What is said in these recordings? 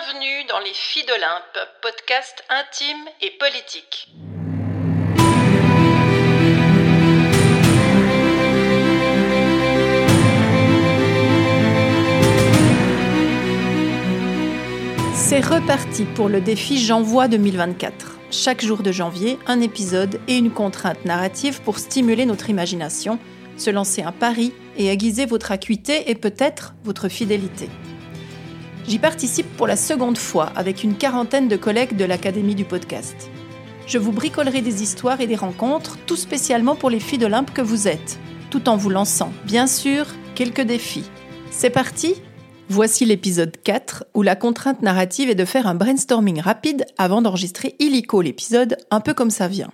Bienvenue dans Les Filles d'Olympe, podcast intime et politique. C'est reparti pour le défi J'envoie 2024. Chaque jour de janvier, un épisode et une contrainte narrative pour stimuler notre imagination, se lancer un pari et aiguiser votre acuité et peut-être votre fidélité. J'y participe pour la seconde fois avec une quarantaine de collègues de l'Académie du podcast. Je vous bricolerai des histoires et des rencontres, tout spécialement pour les filles d'Olympe que vous êtes, tout en vous lançant, bien sûr, quelques défis. C'est parti Voici l'épisode 4 où la contrainte narrative est de faire un brainstorming rapide avant d'enregistrer illico l'épisode un peu comme ça vient.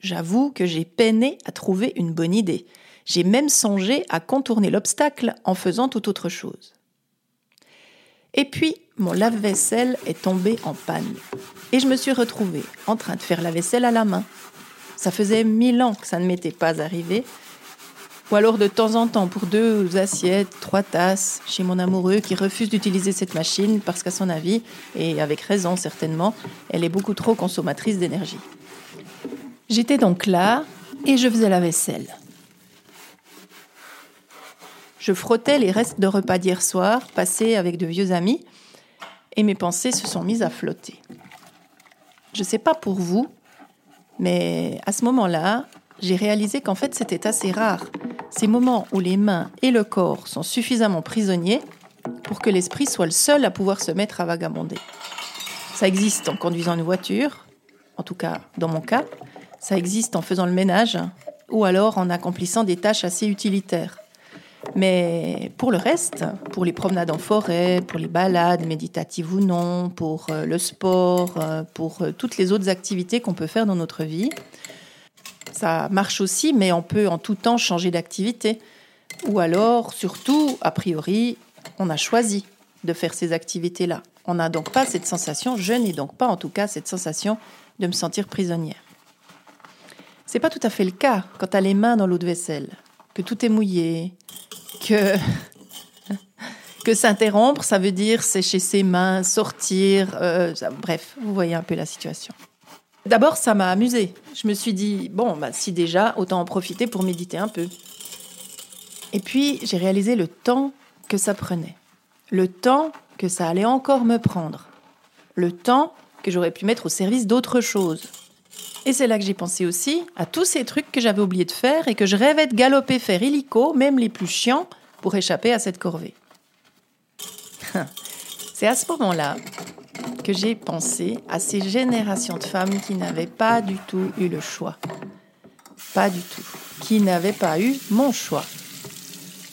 J'avoue que j'ai peiné à trouver une bonne idée. J'ai même songé à contourner l'obstacle en faisant tout autre chose. Et puis, mon lave-vaisselle est tombé en panne. Et je me suis retrouvée en train de faire la vaisselle à la main. Ça faisait mille ans que ça ne m'était pas arrivé. Ou alors de temps en temps pour deux assiettes, trois tasses, chez mon amoureux qui refuse d'utiliser cette machine parce qu'à son avis, et avec raison certainement, elle est beaucoup trop consommatrice d'énergie. J'étais donc là et je faisais la vaisselle. Je frottais les restes de repas d'hier soir, passés avec de vieux amis, et mes pensées se sont mises à flotter. Je ne sais pas pour vous, mais à ce moment-là, j'ai réalisé qu'en fait c'était assez rare, ces moments où les mains et le corps sont suffisamment prisonniers pour que l'esprit soit le seul à pouvoir se mettre à vagabonder. Ça existe en conduisant une voiture, en tout cas dans mon cas, ça existe en faisant le ménage ou alors en accomplissant des tâches assez utilitaires. Mais pour le reste, pour les promenades en forêt, pour les balades méditatives ou non, pour euh, le sport, euh, pour euh, toutes les autres activités qu'on peut faire dans notre vie, ça marche aussi, mais on peut en tout temps changer d'activité. Ou alors, surtout, a priori, on a choisi de faire ces activités-là. On n'a donc pas cette sensation, je n'ai donc pas en tout cas cette sensation de me sentir prisonnière. C'est pas tout à fait le cas quand tu as les mains dans l'eau de vaisselle, que tout est mouillé, que, que s'interrompre, ça veut dire sécher ses mains, sortir, euh, bref, vous voyez un peu la situation. D'abord, ça m'a amusé. Je me suis dit, bon, bah, si déjà, autant en profiter pour méditer un peu. Et puis, j'ai réalisé le temps que ça prenait. Le temps que ça allait encore me prendre. Le temps que j'aurais pu mettre au service d'autre chose. Et c'est là que j'ai pensé aussi à tous ces trucs que j'avais oublié de faire et que je rêvais de galoper faire illico, même les plus chiants, pour échapper à cette corvée. C'est à ce moment-là que j'ai pensé à ces générations de femmes qui n'avaient pas du tout eu le choix. Pas du tout. Qui n'avaient pas eu mon choix.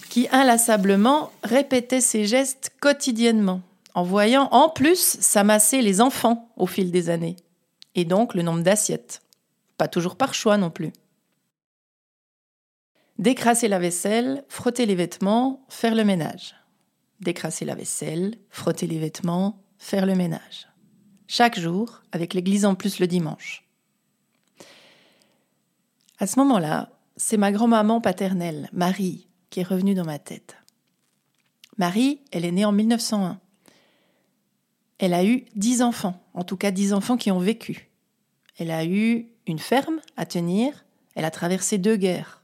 Qui inlassablement répétaient ces gestes quotidiennement, en voyant en plus s'amasser les enfants au fil des années et donc le nombre d'assiettes. Pas toujours par choix non plus. Décrasser la vaisselle, frotter les vêtements, faire le ménage. Décrasser la vaisselle, frotter les vêtements, faire le ménage. Chaque jour, avec l'église en plus le dimanche. À ce moment-là, c'est ma grand-maman paternelle, Marie, qui est revenue dans ma tête. Marie, elle est née en 1901. Elle a eu dix enfants, en tout cas dix enfants qui ont vécu. Elle a eu une ferme à tenir, elle a traversé deux guerres.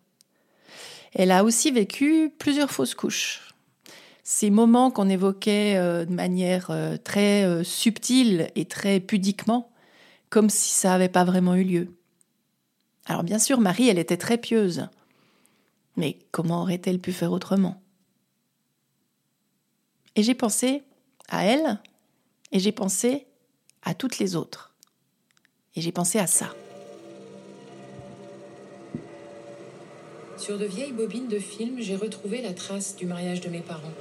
Elle a aussi vécu plusieurs fausses couches. Ces moments qu'on évoquait euh, de manière euh, très euh, subtile et très pudiquement, comme si ça n'avait pas vraiment eu lieu. Alors bien sûr, Marie, elle était très pieuse. Mais comment aurait-elle pu faire autrement? Et j'ai pensé à elle, et j'ai pensé à toutes les autres. Et j'ai pensé à ça. Sur de vieilles bobines de films, j'ai retrouvé la trace du mariage de mes parents.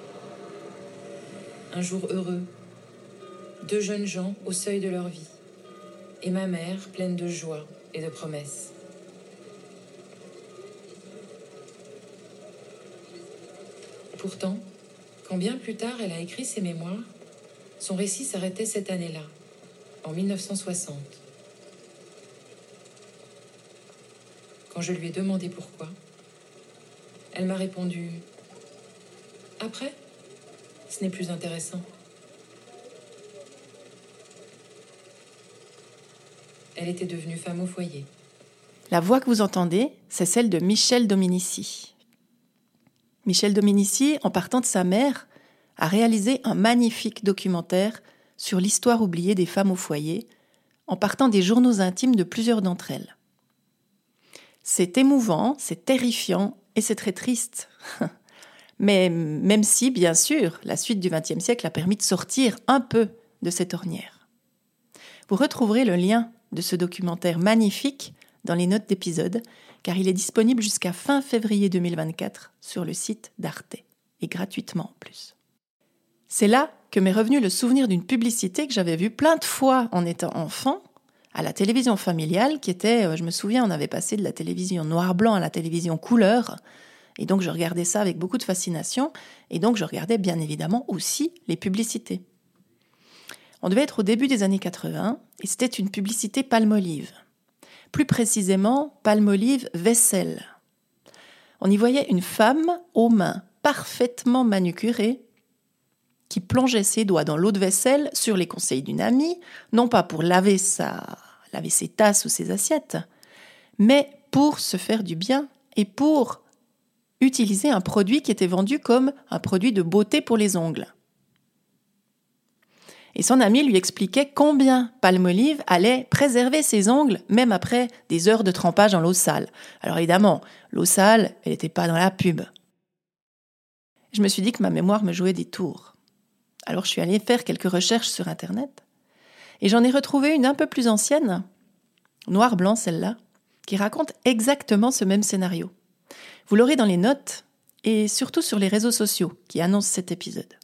Un jour heureux, deux jeunes gens au seuil de leur vie, et ma mère pleine de joie et de promesses. Pourtant, quand bien plus tard elle a écrit ses mémoires, son récit s'arrêtait cette année-là, en 1960. Quand je lui ai demandé pourquoi, elle m'a répondu ⁇ Après Ce n'est plus intéressant. ⁇ Elle était devenue femme au foyer. La voix que vous entendez, c'est celle de Michel Dominici. Michel Dominici, en partant de sa mère, a réalisé un magnifique documentaire sur l'histoire oubliée des femmes au foyer, en partant des journaux intimes de plusieurs d'entre elles. C'est émouvant, c'est terrifiant et c'est très triste. Mais même si, bien sûr, la suite du XXe siècle a permis de sortir un peu de cette ornière. Vous retrouverez le lien de ce documentaire magnifique dans les notes d'épisode, car il est disponible jusqu'à fin février 2024 sur le site d'Arte, et gratuitement en plus. C'est là que m'est revenu le souvenir d'une publicité que j'avais vue plein de fois en étant enfant, à la télévision familiale, qui était, euh, je me souviens, on avait passé de la télévision noir-blanc à la télévision couleur, et donc je regardais ça avec beaucoup de fascination, et donc je regardais bien évidemment aussi les publicités. On devait être au début des années 80, et c'était une publicité palmolive. Plus précisément, palmolive vaisselle. On y voyait une femme aux mains parfaitement manucurées qui plongeait ses doigts dans l'eau de vaisselle sur les conseils d'une amie, non pas pour laver, sa, laver ses tasses ou ses assiettes, mais pour se faire du bien et pour utiliser un produit qui était vendu comme un produit de beauté pour les ongles. Et son ami lui expliquait combien Palmolive allait préserver ses ongles même après des heures de trempage dans l'eau sale. Alors évidemment, l'eau sale, elle n'était pas dans la pub. Je me suis dit que ma mémoire me jouait des tours. Alors je suis allée faire quelques recherches sur Internet et j'en ai retrouvé une un peu plus ancienne, noir-blanc celle-là, qui raconte exactement ce même scénario. Vous l'aurez dans les notes et surtout sur les réseaux sociaux qui annoncent cet épisode.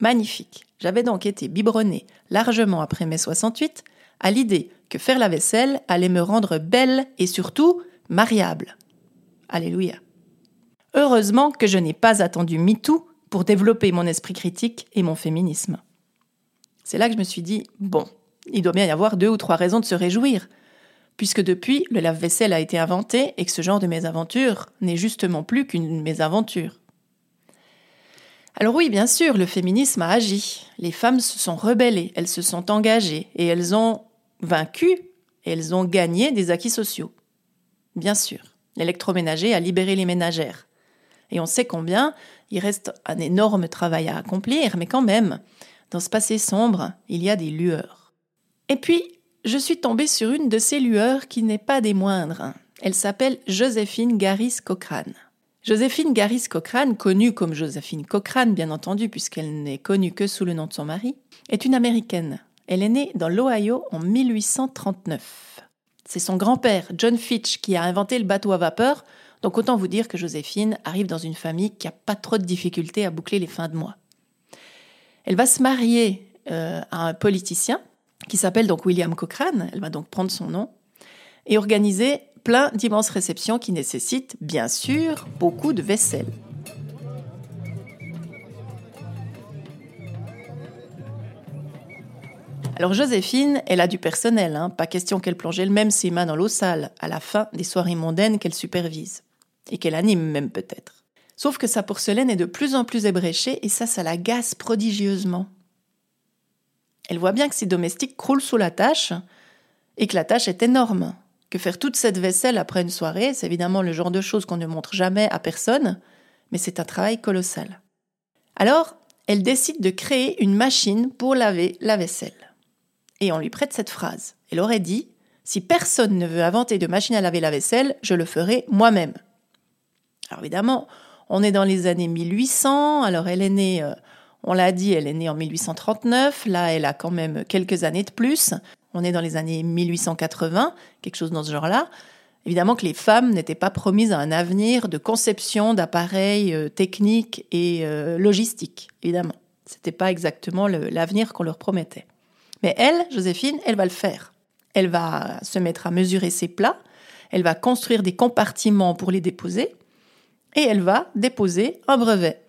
Magnifique. J'avais donc été biberonnée largement après mai 68 à l'idée que faire la vaisselle allait me rendre belle et surtout mariable. Alléluia. Heureusement que je n'ai pas attendu MeToo pour développer mon esprit critique et mon féminisme. C'est là que je me suis dit, bon, il doit bien y avoir deux ou trois raisons de se réjouir, puisque depuis, le lave-vaisselle a été inventé et que ce genre de mésaventures n'est justement plus qu'une mésaventure. Alors oui, bien sûr, le féminisme a agi. Les femmes se sont rebellées, elles se sont engagées et elles ont vaincu et elles ont gagné des acquis sociaux. Bien sûr, l'électroménager a libéré les ménagères. Et on sait combien il reste un énorme travail à accomplir, mais quand même, dans ce passé sombre, il y a des lueurs. Et puis, je suis tombée sur une de ces lueurs qui n'est pas des moindres. Elle s'appelle Joséphine Garis Cochrane. Joséphine Garis Cochrane, connue comme Joséphine Cochrane bien entendu puisqu'elle n'est connue que sous le nom de son mari, est une américaine. Elle est née dans l'Ohio en 1839. C'est son grand-père, John Fitch, qui a inventé le bateau à vapeur donc autant vous dire que Joséphine arrive dans une famille qui n'a pas trop de difficultés à boucler les fins de mois. Elle va se marier euh, à un politicien qui s'appelle donc William Cochrane, elle va donc prendre son nom, et organiser plein d'immenses réceptions qui nécessitent bien sûr beaucoup de vaisselle. Alors Joséphine, elle a du personnel, hein. pas question qu'elle plonge elle-même ses mains dans l'eau sale à la fin des soirées mondaines qu'elle supervise et qu'elle anime même peut-être. Sauf que sa porcelaine est de plus en plus ébréchée et ça, ça l'agace prodigieusement. Elle voit bien que ses domestiques croulent sous la tâche et que la tâche est énorme. Que faire toute cette vaisselle après une soirée, c'est évidemment le genre de choses qu'on ne montre jamais à personne, mais c'est un travail colossal. Alors, elle décide de créer une machine pour laver la vaisselle. Et on lui prête cette phrase. Elle aurait dit Si personne ne veut inventer de machine à laver la vaisselle, je le ferai moi-même. Alors évidemment, on est dans les années 1800, alors elle est née, euh, on l'a dit, elle est née en 1839, là elle a quand même quelques années de plus, on est dans les années 1880, quelque chose dans ce genre-là. Évidemment que les femmes n'étaient pas promises à un avenir de conception d'appareils euh, techniques et euh, logistiques, évidemment. Ce n'était pas exactement l'avenir qu'on leur promettait. Mais elle, Joséphine, elle va le faire. Elle va se mettre à mesurer ses plats, elle va construire des compartiments pour les déposer, et elle va déposer un brevet.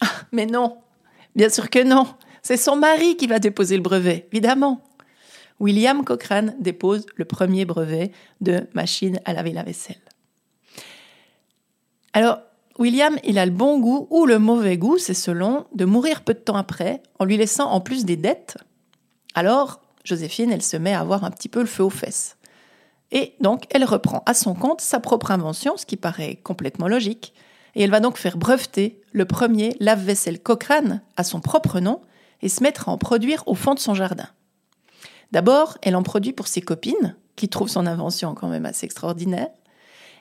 Ah, mais non, bien sûr que non, c'est son mari qui va déposer le brevet, évidemment. William Cochrane dépose le premier brevet de machine à laver la vaisselle. Alors, William, il a le bon goût ou le mauvais goût, c'est selon, de mourir peu de temps après, en lui laissant en plus des dettes. Alors, Joséphine, elle se met à avoir un petit peu le feu aux fesses. Et donc, elle reprend à son compte sa propre invention, ce qui paraît complètement logique. Et elle va donc faire breveter le premier lave-vaisselle Cochrane à son propre nom et se mettre à en produire au fond de son jardin. D'abord, elle en produit pour ses copines, qui trouvent son invention quand même assez extraordinaire.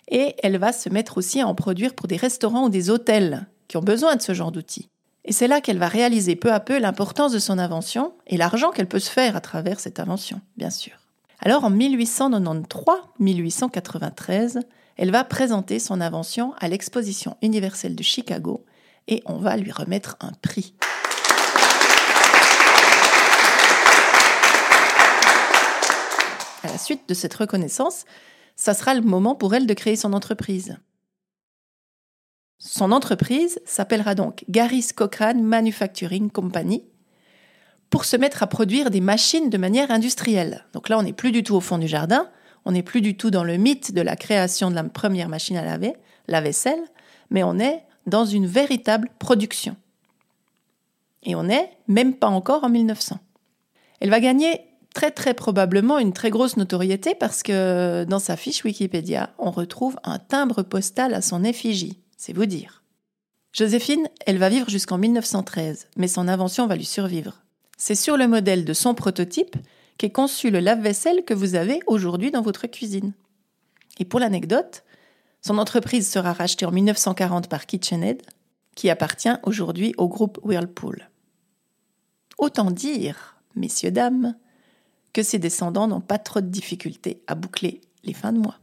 Et elle va se mettre aussi à en produire pour des restaurants ou des hôtels qui ont besoin de ce genre d'outils. Et c'est là qu'elle va réaliser peu à peu l'importance de son invention et l'argent qu'elle peut se faire à travers cette invention, bien sûr. Alors en 1893-1893, elle va présenter son invention à l'exposition universelle de Chicago et on va lui remettre un prix. À la suite de cette reconnaissance, ça sera le moment pour elle de créer son entreprise. Son entreprise s'appellera donc Garris Cochrane Manufacturing Company pour se mettre à produire des machines de manière industrielle. Donc là, on n'est plus du tout au fond du jardin, on n'est plus du tout dans le mythe de la création de la première machine à laver, la vaisselle, mais on est dans une véritable production. Et on n'est même pas encore en 1900. Elle va gagner très très probablement une très grosse notoriété parce que dans sa fiche Wikipédia, on retrouve un timbre postal à son effigie, c'est vous dire. Joséphine, elle va vivre jusqu'en 1913, mais son invention va lui survivre. C'est sur le modèle de son prototype qu'est conçu le lave-vaisselle que vous avez aujourd'hui dans votre cuisine. Et pour l'anecdote, son entreprise sera rachetée en 1940 par KitchenAid, qui appartient aujourd'hui au groupe Whirlpool. Autant dire, messieurs, dames, que ses descendants n'ont pas trop de difficultés à boucler les fins de mois.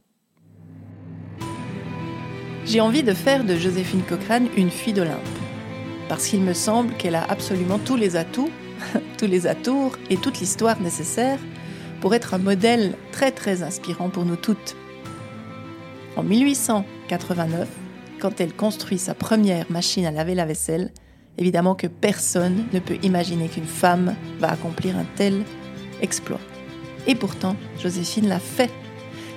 J'ai envie de faire de Joséphine Cochrane une fille d'Olympe, parce qu'il me semble qu'elle a absolument tous les atouts, tous les atours et toute l'histoire nécessaire pour être un modèle très très inspirant pour nous toutes. En 1889, quand elle construit sa première machine à laver la vaisselle, évidemment que personne ne peut imaginer qu'une femme va accomplir un tel exploit. Et pourtant, Joséphine l'a fait.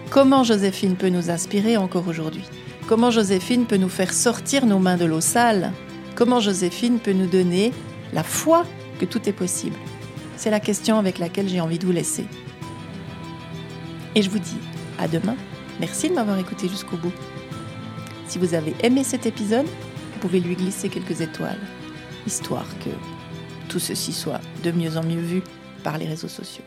Comment Joséphine peut nous inspirer encore aujourd'hui? Comment Joséphine peut nous faire sortir nos mains de l'eau sale? Comment Joséphine peut nous donner la foi que tout est possible C'est la question avec laquelle j'ai envie de vous laisser. Et je vous dis à demain. Merci de m'avoir écouté jusqu'au bout. Si vous avez aimé cet épisode, vous pouvez lui glisser quelques étoiles, histoire que tout ceci soit de mieux en mieux vu par les réseaux sociaux.